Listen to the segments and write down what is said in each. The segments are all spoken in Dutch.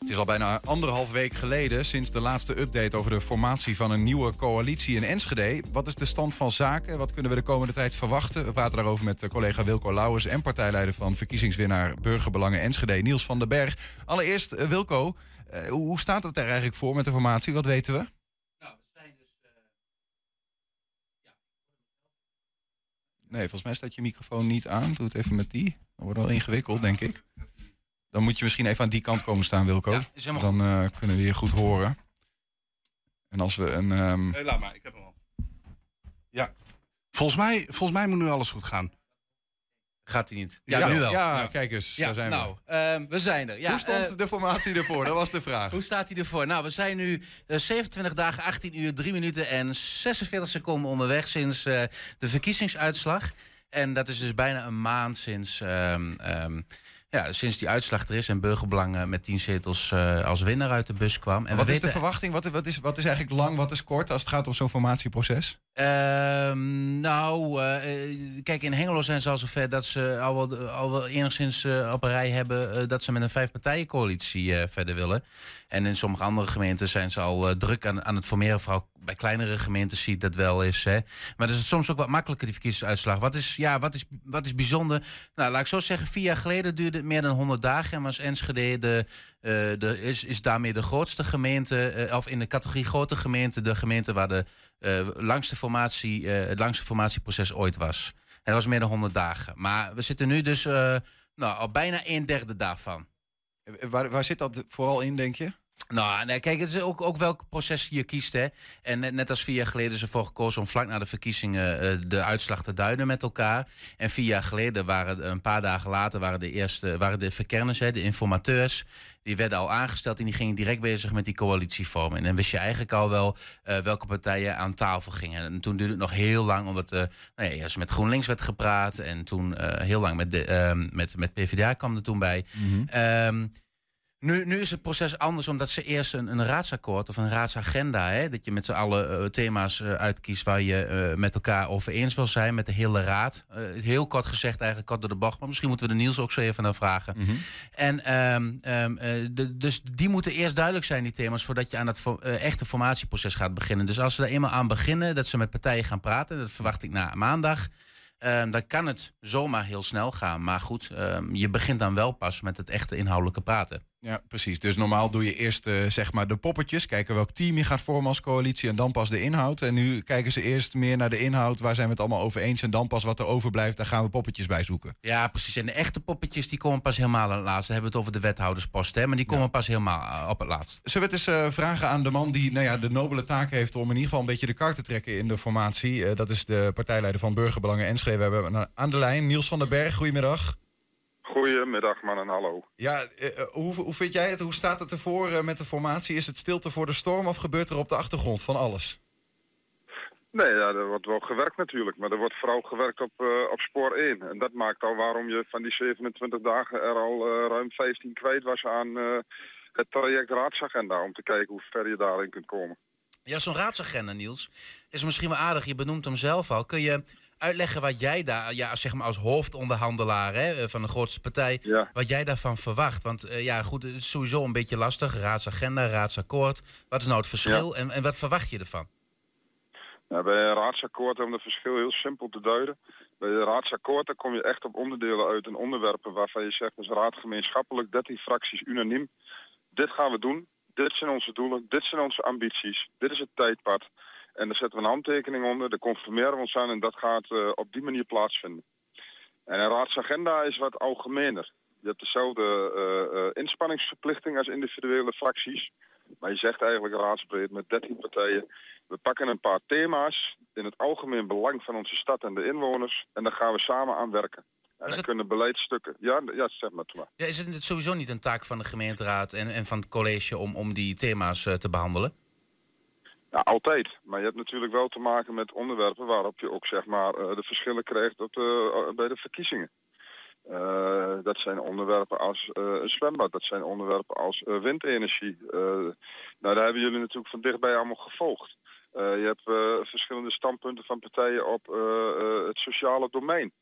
Het is al bijna anderhalf week geleden sinds de laatste update over de formatie van een nieuwe coalitie in Enschede. Wat is de stand van zaken? Wat kunnen we de komende tijd verwachten? We praten daarover met collega Wilco Lauwers en partijleider van verkiezingswinnaar Burgerbelangen Enschede, Niels van den Berg. Allereerst, uh, Wilco, uh, hoe staat het er eigenlijk voor met de formatie? Wat weten we? Nou, we zijn dus. Nee, volgens mij staat je microfoon niet aan. Doe het even met die. Dat wordt wel ingewikkeld, denk ik. Dan moet je misschien even aan die kant komen staan, Wilco. Ja, dan uh, kunnen we je goed horen. En als we een. Um... Hey, laat maar, ik heb hem al. Ja. Volgens mij, volgens mij moet nu alles goed gaan. Gaat hij niet? Ja, nu wel. Ja, kijk eens, ja, daar zijn nou, we. Uh, we zijn er. Ja, Hoe stond uh, de formatie ervoor? Dat was de vraag. Hoe staat hij ervoor? Nou, we zijn nu 27 dagen, 18 uur, 3 minuten en 46 seconden onderweg sinds de verkiezingsuitslag. En dat is dus bijna een maand sinds... Um, um, ja, sinds die uitslag er is en Burgerbelang met tien zetels uh, als winnaar uit de bus kwam. En wat is de verwachting? Wat, wat, is, wat is eigenlijk lang, wat is kort als het gaat om zo'n formatieproces? Uh, nou, uh, kijk, in Hengelo zijn ze al zover dat ze al wel, al wel enigszins op een rij hebben dat ze met een vijfpartijencoalitie verder willen. En in sommige andere gemeenten zijn ze al druk aan, aan het formeren. Vooral bij kleinere gemeentes ziet dat wel eens. Hè. Maar dat is soms ook wat makkelijker, die verkiezingsuitslag. Wat is, ja, wat is, wat is bijzonder? Nou, laat ik zo zeggen, vier jaar geleden duurde het meer dan 100 dagen. En was Enschede de, uh, is, is daarmee de grootste gemeente, uh, of in de categorie grote gemeente, de gemeente waar de uh, langste formatie, het langste formatieproces ooit was. En dat was meer dan 100 dagen. Maar we zitten nu dus nou, al bijna een derde daarvan. Waar, waar zit dat vooral in, denk je? Nou, nee, kijk, het is ook, ook welk proces je kiest. Hè. En net, net als vier jaar geleden is ervoor gekozen om vlak na de verkiezingen uh, de uitslag te duiden met elkaar. En vier jaar geleden waren een paar dagen later waren de eerste waren de verkenners, hè, de informateurs. Die werden al aangesteld en die gingen direct bezig met die coalitievorming. En dan wist je eigenlijk al wel uh, welke partijen aan tafel gingen. En toen duurde het nog heel lang, omdat uh, nou ja, eerst met GroenLinks werd gepraat. En toen heel lang met, de, met, met PvdA kwam er toen bij. Mm -hmm. um, nu, nu is het proces anders omdat ze eerst een, een raadsakkoord of een raadsagenda, hè, dat je met z'n allen uh, thema's uh, uitkiest waar je uh, met elkaar over eens wil zijn, met de hele raad. heel kort gezegd, eigenlijk kort door de bocht, maar misschien moeten we de Niels ook zo even naar vragen. Mm -hmm. En um, um, de, dus die moeten eerst duidelijk zijn, die thema's, voordat je aan het echte formatieproces gaat beginnen. Dus als ze daar eenmaal aan beginnen, dat ze met partijen gaan praten, dat verwacht ik na maandag. Um, dan kan het zomaar heel snel gaan. Maar goed, je begint dan wel pas met het echte inhoudelijke praten. Ja, precies. Dus normaal doe je eerst uh, zeg maar de poppetjes. Kijken welk team je gaat vormen als coalitie. En dan pas de inhoud. En nu kijken ze eerst meer naar de inhoud. Waar zijn we het allemaal over eens? En dan pas wat er overblijft. Daar gaan we poppetjes bij zoeken. Ja, precies. En de echte poppetjes die komen pas helemaal aan het laatst. We hebben het over de wethouderspost. Hè? Maar die komen ja. pas helemaal op het laatst. Zullen we het eens uh, vragen aan de man die nou ja, de nobele taak heeft. Om in ieder geval een beetje de kar te trekken in de formatie. Uh, dat is de partijleider van Burgerbelangen Enschede. We hebben aan de lijn Niels van den Berg. Goedemiddag. Goedemiddag, man en hallo. Ja, uh, hoe, hoe vind jij het? Hoe staat het ervoor uh, met de formatie? Is het stilte voor de storm of gebeurt er op de achtergrond van alles? Nee, ja, er wordt wel gewerkt natuurlijk. Maar er wordt vooral gewerkt op, uh, op spoor 1. En dat maakt al waarom je van die 27 dagen er al ruim 15 kwijt was aan het traject raadsagenda. Om te kijken hoe ver je daarin kunt komen. Ja, zo'n raadsagenda, Niels, is misschien wel aardig. Je benoemt hem zelf al. Kun je uitleggen wat jij daar, ja, zeg maar als hoofdonderhandelaar hè, van de grootste partij, ja. wat jij daarvan verwacht? Want uh, ja, goed, het is sowieso een beetje lastig. Raadsagenda, raadsakkoord. Wat is nou het verschil ja. en, en wat verwacht je ervan? Nou, bij een raadsakkoord om het verschil heel simpel te duiden. Bij een raadsakkoord dan kom je echt op onderdelen uit en onderwerpen waarvan je zegt als raad gemeenschappelijk, 13 fracties unaniem. Dit gaan we doen, dit zijn onze doelen, dit zijn onze ambities, dit is het tijdpad. En daar zetten we een handtekening onder, daar conformeren we ons aan en dat gaat uh, op die manier plaatsvinden. En een raadsagenda is wat algemener. Je hebt dezelfde uh, uh, inspanningsverplichting als individuele fracties. Maar je zegt eigenlijk raadsbreed met 13 partijen. We pakken een paar thema's in het algemeen belang van onze stad en de inwoners. En daar gaan we samen aan werken. En dan kunnen beleidsstukken. Ja, ja, zeg maar. maar. Ja, is het sowieso niet een taak van de gemeenteraad en, en van het college om, om die thema's te behandelen? Ja, altijd. Maar je hebt natuurlijk wel te maken met onderwerpen waarop je ook zeg maar uh, de verschillen krijgt op de, uh, bij de verkiezingen. Dat zijn onderwerpen als een zwembad, dat zijn onderwerpen als windenergie. nou, daar hebben jullie natuurlijk van dichtbij allemaal gevolgd. je hebt verschillende standpunten van partijen op het sociale domein.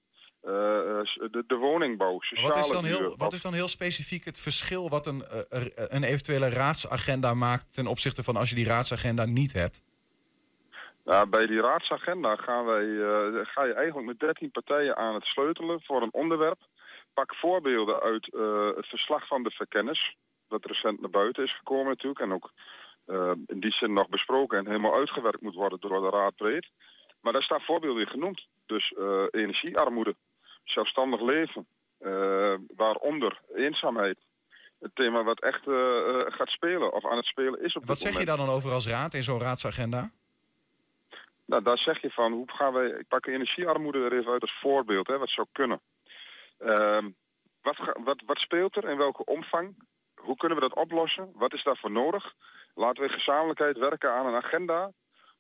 De, de, woningbouw, sociale wat is, dan heel, wat is dan heel specifiek het verschil wat een, een eventuele raadsagenda maakt ten opzichte van als je die raadsagenda niet hebt? Nou, bij die raadsagenda gaan wij, ga je eigenlijk met 13 partijen aan het sleutelen voor een onderwerp. Pak voorbeelden uit het verslag van de verkennis, dat recent naar buiten is gekomen natuurlijk. En ook in die zin nog besproken en helemaal uitgewerkt moet worden door de Raad breed. Maar daar staan voorbeelden in genoemd. Dus uh, energiearmoede, zelfstandig leven, uh, waaronder eenzaamheid. Het thema wat echt uh, gaat spelen of aan het spelen is op Wat zeg je daar dan over als raad in zo'n raadsagenda? Nou, daar zeg je van, hoe gaan wij... Ik pak energiearmoede er even uit als voorbeeld, hè, wat zou kunnen. Ehm, wat, wat, wat speelt er, in welke omvang? Hoe kunnen we dat oplossen? Wat is daarvoor nodig? Laten we gezamenlijkheid werken aan een agenda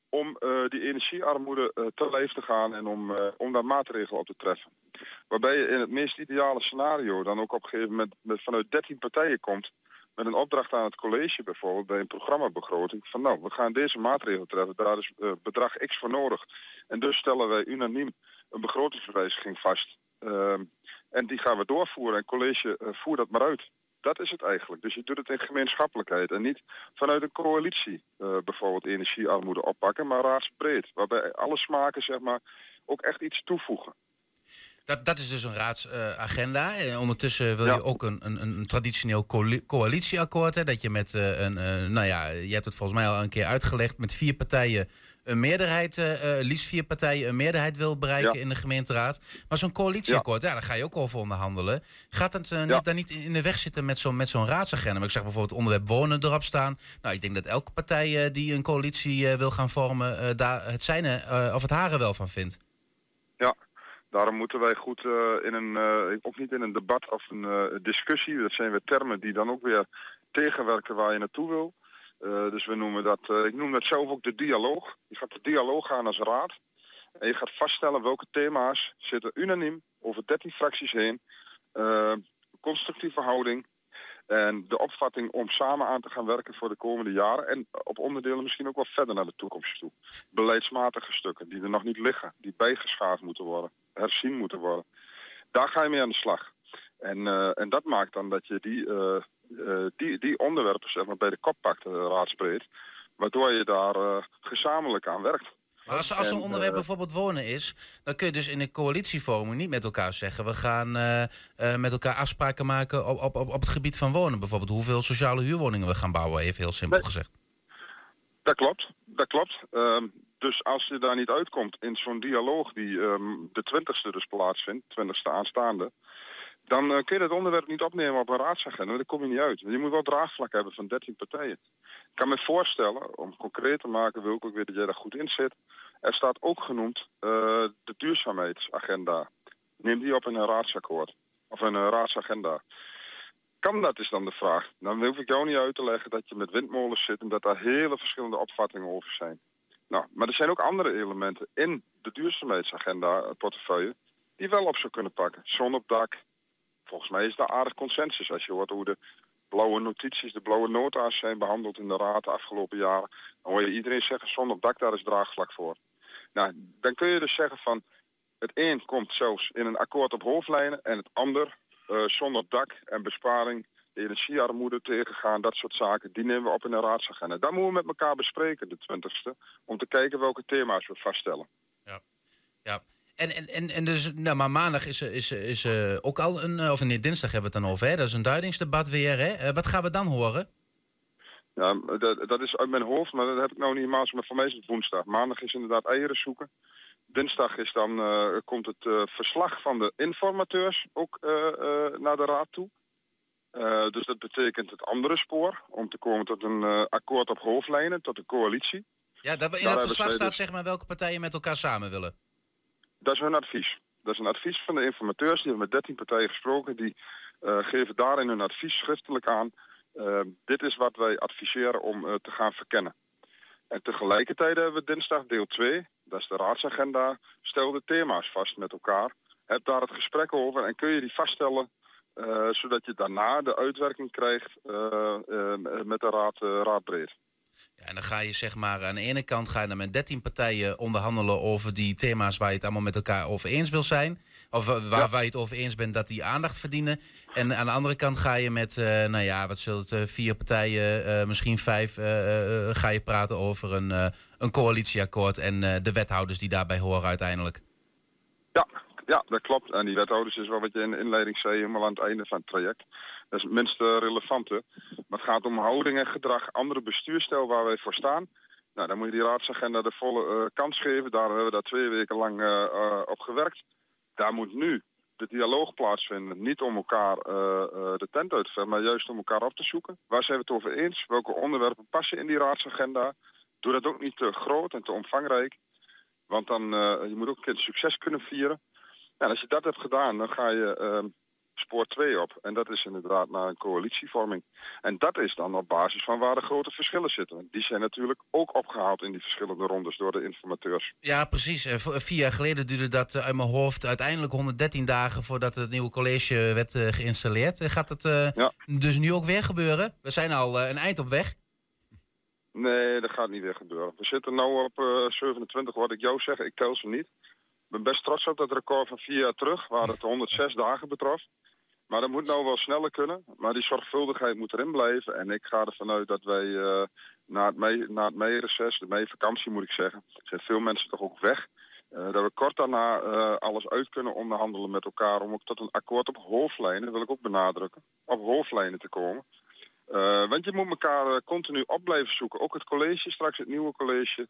om uh, die energiearmoede uh, te lijf te gaan en om, uh, om daar maatregelen op te treffen. Waarbij je in het meest ideale scenario dan ook op een gegeven moment met, vanuit 13 partijen komt met een opdracht aan het college bijvoorbeeld bij een programmabegroting van nou, we gaan deze maatregelen treffen, daar is bedrag X voor nodig. En dus stellen wij unaniem een begrotingswijziging vast. Ehm, en die gaan we doorvoeren en college voert dat maar uit. Dat is het eigenlijk. Dus je doet het in gemeenschappelijkheid en niet vanuit een coalitie uh, bijvoorbeeld energiearmoede oppakken, maar raadsbreed. Waarbij alle smaken zeg maar ook echt iets toevoegen. Dat, dat is dus een raadsagenda. Uh, ondertussen wil je ook een, een, een traditioneel coalitieakkoord. Hè, dat je met uh, een, uh, nou ja, je hebt het volgens mij al een keer uitgelegd, met vier partijen een meerderheid, liefst vier partijen een meerderheid wil bereiken in de gemeenteraad. Maar zo'n coalitieakkoord, ja. daar ga je ook over onderhandelen. Gaat het niet, daar niet in de weg zitten met zo'n raadsagenda? Maar ik zeg bijvoorbeeld onderwerp wonen erop staan. Nou, ik denk dat elke partij die een coalitie wil gaan vormen, daar het zijne of het hare wel van vindt. Daarom moeten wij goed in een, uh, ook niet in een debat of een discussie, dat zijn weer termen die dan ook weer tegenwerken waar je naartoe wil. Dus we noemen dat, ik noem dat zelf ook de dialoog. Je gaat de dialoog aan als raad. En je gaat vaststellen welke thema's zitten unaniem over 13 fracties heen. Constructieve houding. En de opvatting om samen aan te gaan werken voor de komende jaren. En op onderdelen misschien ook wel verder naar de toekomst toe. Beleidsmatige stukken die er nog niet liggen. Die bijgeschaafd moeten worden. Herzien moeten worden. Daar ga je mee aan de slag. En, en dat maakt dan dat je die eh, die, die onderwerpen zeg maar, bij de kop pakt, eh, raadsbreed. Waardoor je daar eh, gezamenlijk aan werkt. Maar als, als een onderwerp bijvoorbeeld wonen is, dan kun je dus in een coalitievorming niet met elkaar zeggen: we gaan met elkaar afspraken maken op, op, op, op het gebied van wonen. Bijvoorbeeld hoeveel sociale huurwoningen we gaan bouwen, even heel simpel gezegd. Dat klopt, dat klopt. Ehm, dus als je daar niet uitkomt in zo'n dialoog die um, de twintigste dus plaatsvindt, twintigste aanstaande, dan uh, kun je dat onderwerp niet opnemen op een raadsagenda. Daar kom je niet uit. Je moet wel draagvlak hebben van 13 partijen. Ik kan me voorstellen, om concreet te maken, wil ik ook weer dat jij daar goed in zit. Er staat ook genoemd uh, de duurzaamheidsagenda. Neem die op in een raadsakkoord. Of een uh, raadsagenda. Kan dat is dan de vraag. Dan hoef ik jou niet uit te leggen dat je met windmolens zit en dat daar hele verschillende opvattingen over zijn. Nou, maar er zijn ook andere elementen in de duurzaamheidsagenda portefeuille die wel op zou kunnen pakken. Zon op dak, volgens mij is daar aardig consensus. Als je hoort hoe de blauwe notities, de blauwe nota's zijn behandeld in de raad de afgelopen jaren. Dan hoor je iedereen zeggen, zonder dak, daar is draagvlak voor. Nou, dan kun je dus zeggen van, het een komt zelfs in een akkoord op hoofdlijnen en het ander uh, zonder dak en besparing, energiearmoede tegengaan, dat soort zaken, die nemen we op in de raadsagenda. Dat moeten we met elkaar bespreken, de twintigste, om te kijken welke thema's we vaststellen. Ja, ja. En, en, en, en dus, nou, maar maandag is, is, is uh, ook al een, eh, of nee, dinsdag hebben we het dan over, hè? Dat is een duidingsdebat weer, hè? Uh, wat gaan we dan horen? Ja, dat, dat is uit mijn hoofd, maar dat heb ik nou niet helemaal. Maar voor mij is het woensdag. Maandag is inderdaad eieren zoeken. Dinsdag is dan, uh, komt het verslag van de informateurs ook naar de raad toe. Dus dat betekent het andere spoor, om te komen tot een akkoord op hoofdlijnen, tot een coalitie. Ja, dat, in het verslag staat dus... zeg maar welke partijen met elkaar samen willen. Dat is hun advies. Dat is een advies van de informateurs. Die hebben met 13 partijen gesproken. Die uh, geven daarin hun advies schriftelijk aan. Dit is wat wij adviseren om te gaan verkennen. En tegelijkertijd hebben we dinsdag deel 2. Dat is de raadsagenda. Stel de thema's vast met elkaar. Heb daar het gesprek over en kun je die vaststellen zodat je daarna de uitwerking krijgt met de raad, raadbreed. Ja, En dan ga je zeg maar aan de ene kant ga je dan met 13 partijen onderhandelen over die thema's waar je het allemaal met elkaar over eens wil zijn. Of waar, waar je het over eens bent dat die aandacht verdienen. En aan de andere kant ga je met, nou ja, wat zult het, vier partijen, misschien vijf, ga je praten over een, een coalitieakkoord en de wethouders die daarbij horen uiteindelijk. Ja, ja, dat klopt. En die wethouders is wel wat je in de inleiding zei, helemaal aan het einde van het traject. Dat is het minst relevante. Maar het gaat om houding en gedrag, andere bestuurstijl waar wij voor staan. Nou, dan moet je die raadsagenda de volle uh, kans geven. Daar hebben we daar twee weken lang uh, op gewerkt. Daar moet nu de dialoog plaatsvinden. Niet om elkaar de tent uit te vechten, maar juist om elkaar op te zoeken. Waar zijn we het over eens? Welke onderwerpen passen in die raadsagenda? Doe dat ook niet te groot en te omvangrijk. Want dan, je moet ook een keer succes kunnen vieren. En als je dat hebt gedaan, dan ga je uh, spoor 2 op. En dat is inderdaad naar een coalitievorming. En dat is dan op basis van waar de grote verschillen zitten. Die zijn natuurlijk ook opgehaald in die verschillende rondes door de informateurs. Ja, precies. Vier jaar geleden duurde dat uit mijn hoofd uiteindelijk 113 dagen voordat het nieuwe college werd geïnstalleerd. Gaat dat uh, ja. dus nu ook weer gebeuren? We zijn al uh, een eind op weg. Nee, dat gaat niet weer gebeuren. We zitten nu op 27, wat ik jou zeg, ik tel ze niet ben best trots op dat record van vier jaar terug, waar het 106 dagen betrof. Maar dat moet nou wel sneller kunnen. Maar die zorgvuldigheid moet erin blijven. En ik ga ervan uit dat wij uh, na het, mei, na de meivakantie moet ik zeggen, zijn veel mensen toch ook weg. Uh, dat we kort daarna uh, alles uit kunnen onderhandelen met elkaar om ook tot een akkoord op hoofdlijnen, wil ik ook benadrukken, op hoofdlijnen te komen. want je moet elkaar continu op blijven zoeken. Ook het college, straks het nieuwe college,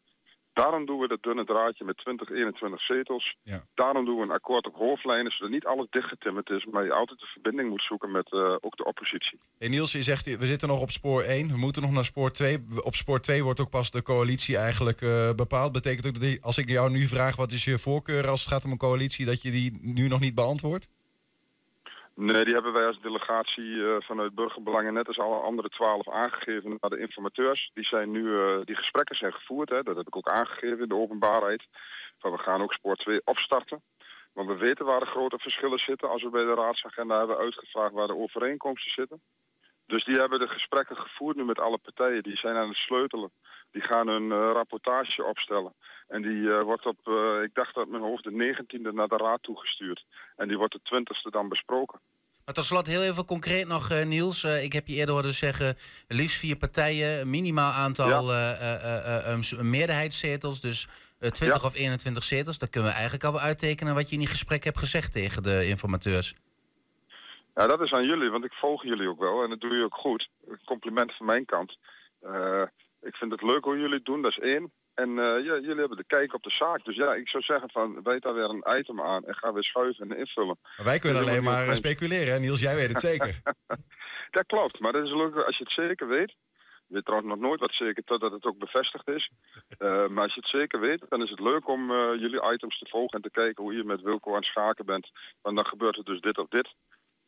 Daarom doen we dat dunne draadje met 20, 21 zetels. Ja. Daarom doen we een akkoord op hoofdlijnen, zodat niet alles dichtgetimmerd is, maar je altijd de verbinding moet zoeken met uh, ook de oppositie. Hey Niels, je zegt, we zitten nog op spoor 1, we moeten nog naar spoor 2. Op spoor 2 wordt ook pas de coalitie eigenlijk uh, bepaald. Betekent ook dat als ik jou nu vraag, wat is je voorkeur als het gaat om een coalitie, dat je die nu nog niet beantwoordt? Nee, die hebben wij als delegatie uh, vanuit Burgerbelangen net als alle andere twaalf aangegeven naar de informateurs. Die, zijn nu, uh, die gesprekken zijn gevoerd, hè, dat heb ik ook aangegeven in de openbaarheid. Van we gaan ook Sport 2 opstarten. Want we weten waar de grote verschillen zitten als we bij de raadsagenda hebben uitgevraagd waar de overeenkomsten zitten. Dus die hebben de gesprekken gevoerd nu met alle partijen. Die zijn aan het sleutelen. Die gaan een uh, rapportage opstellen. En die uh, wordt op, uh, ik dacht dat mijn hoofd de 19e naar de raad toegestuurd. En die wordt de 20e dan besproken. Maar tot slot heel even concreet nog, uh, Niels. ik heb je eerder horen zeggen, liefst vier partijen, minimaal aantal ja. um, meerderheidszetels. Dus 20 ja. of 21 zetels. Dat kunnen we eigenlijk al wel uittekenen wat je in die gesprek hebt gezegd tegen de informateurs. Ja, dat is aan jullie, want ik volg jullie ook wel en dat doe je ook goed. Een compliment van mijn kant. ik vind het leuk hoe jullie het doen, dat is één. En uh, ja, jullie hebben de kijk op de zaak. Dus ja, ik zou zeggen van, weet daar weer een item aan en ga weer schuiven en invullen. Maar wij kunnen alleen maar speculeren, hè? Niels, jij weet het zeker. dat klopt, maar dat is leuk als je het zeker weet. Je weet trouwens nog nooit wat zeker totdat het ook bevestigd is. Uh, maar als je het zeker weet, dan is het leuk om uh, jullie items te volgen en te kijken hoe je met Wilco aan het schaken bent. Want dan gebeurt er dus dit of dit.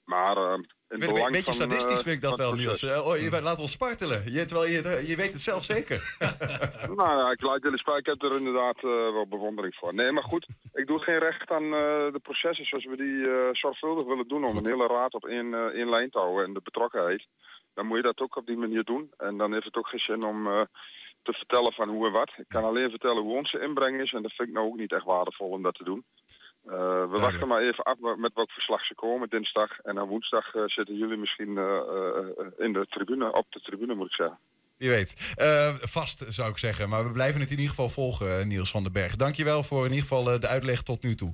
Maar in Een beetje van, sadistisch uh, vind ik dat wel, Niels. Oh, je laat ons spartelen. Je, terwijl je, je weet het zelf zeker. nou ja, ik laat jullie spijt. Ik heb er inderdaad wel bewondering voor. Nee, maar goed. Ik doe geen recht aan de processen zoals we die zorgvuldig willen doen... om een hele raad op één, één lijn te houden en de betrokkenheid. Dan moet je dat ook op die manier doen. En dan heeft het ook geen zin om te vertellen van hoe en wat. Ik kan alleen vertellen hoe onze inbreng is. En dat vind ik nou ook niet echt waardevol om dat te doen. Uh, we Duidelijk. wachten maar even af met welk verslag ze komen dinsdag. En dan woensdag uh, zitten jullie misschien uh, in de tribune, op de tribune moet ik zeggen. Wie weet. vast zou ik zeggen. Maar we blijven het in ieder geval volgen, Niels van den Berg. Dankjewel voor in ieder geval de uitleg tot nu toe.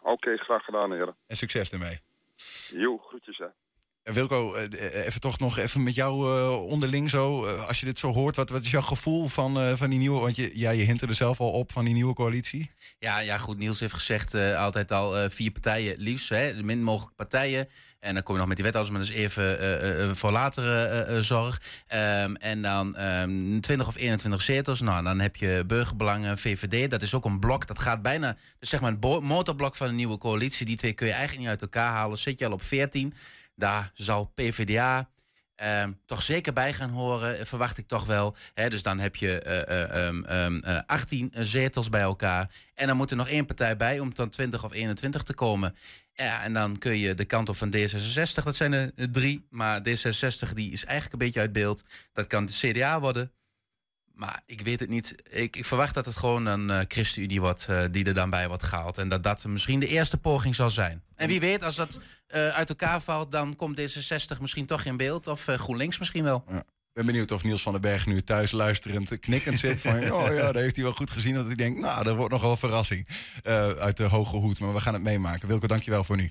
Oké, okay, graag gedaan heren. En succes ermee. Jo, groetjes hè. Wilco, even toch nog even met jou onderling zo. als je dit zo hoort, wat, wat is jouw gevoel van, van die nieuwe... want je, ja, je hint er zelf al op van die nieuwe coalitie. Ja, ja goed, Niels heeft gezegd altijd al vier partijen liefst. Hè, de min mogelijk partijen. En dan kom je nog met die wethouders, maar dat is even voor latere zorg. Um, en dan um, ehm, 20 of 21 zetels. Nou, dan heb je burgerbelangen, VVD. Dat is ook een blok. Dat gaat bijna, dus zeg maar het motorblok van een nieuwe coalitie. Die twee kun je eigenlijk niet uit elkaar halen. Zit je al op 14. Daar zal PvdA, Uh, toch zeker bij gaan horen, verwacht ik toch wel. He, dus dan heb je uh, uh, 18 zetels bij elkaar. En dan moet er nog één partij bij om tot 20 of 21 te komen. Ja, en dan kun je de kant op van D66, dat zijn er drie. Maar D66 die is eigenlijk een beetje uit beeld. Dat kan de CDA worden. Maar ik weet het niet. Ik, ik verwacht dat het gewoon een uh, ChristenUnie wordt uh, die er dan bij wordt gehaald. En dat dat misschien de eerste poging zal zijn. En wie weet, als dat uh, uit elkaar valt, dan komt D66 misschien toch in beeld. Of GroenLinks misschien wel. Ja. Ik ben benieuwd of Niels van den Berg nu thuis luisterend knikkend zit. Van, oh ja, dat heeft hij wel goed gezien. Dat ik denk, nou, dat wordt nog wel een verrassing uit de hoge hoed. Maar we gaan het meemaken. Wilco, dankjewel voor nu.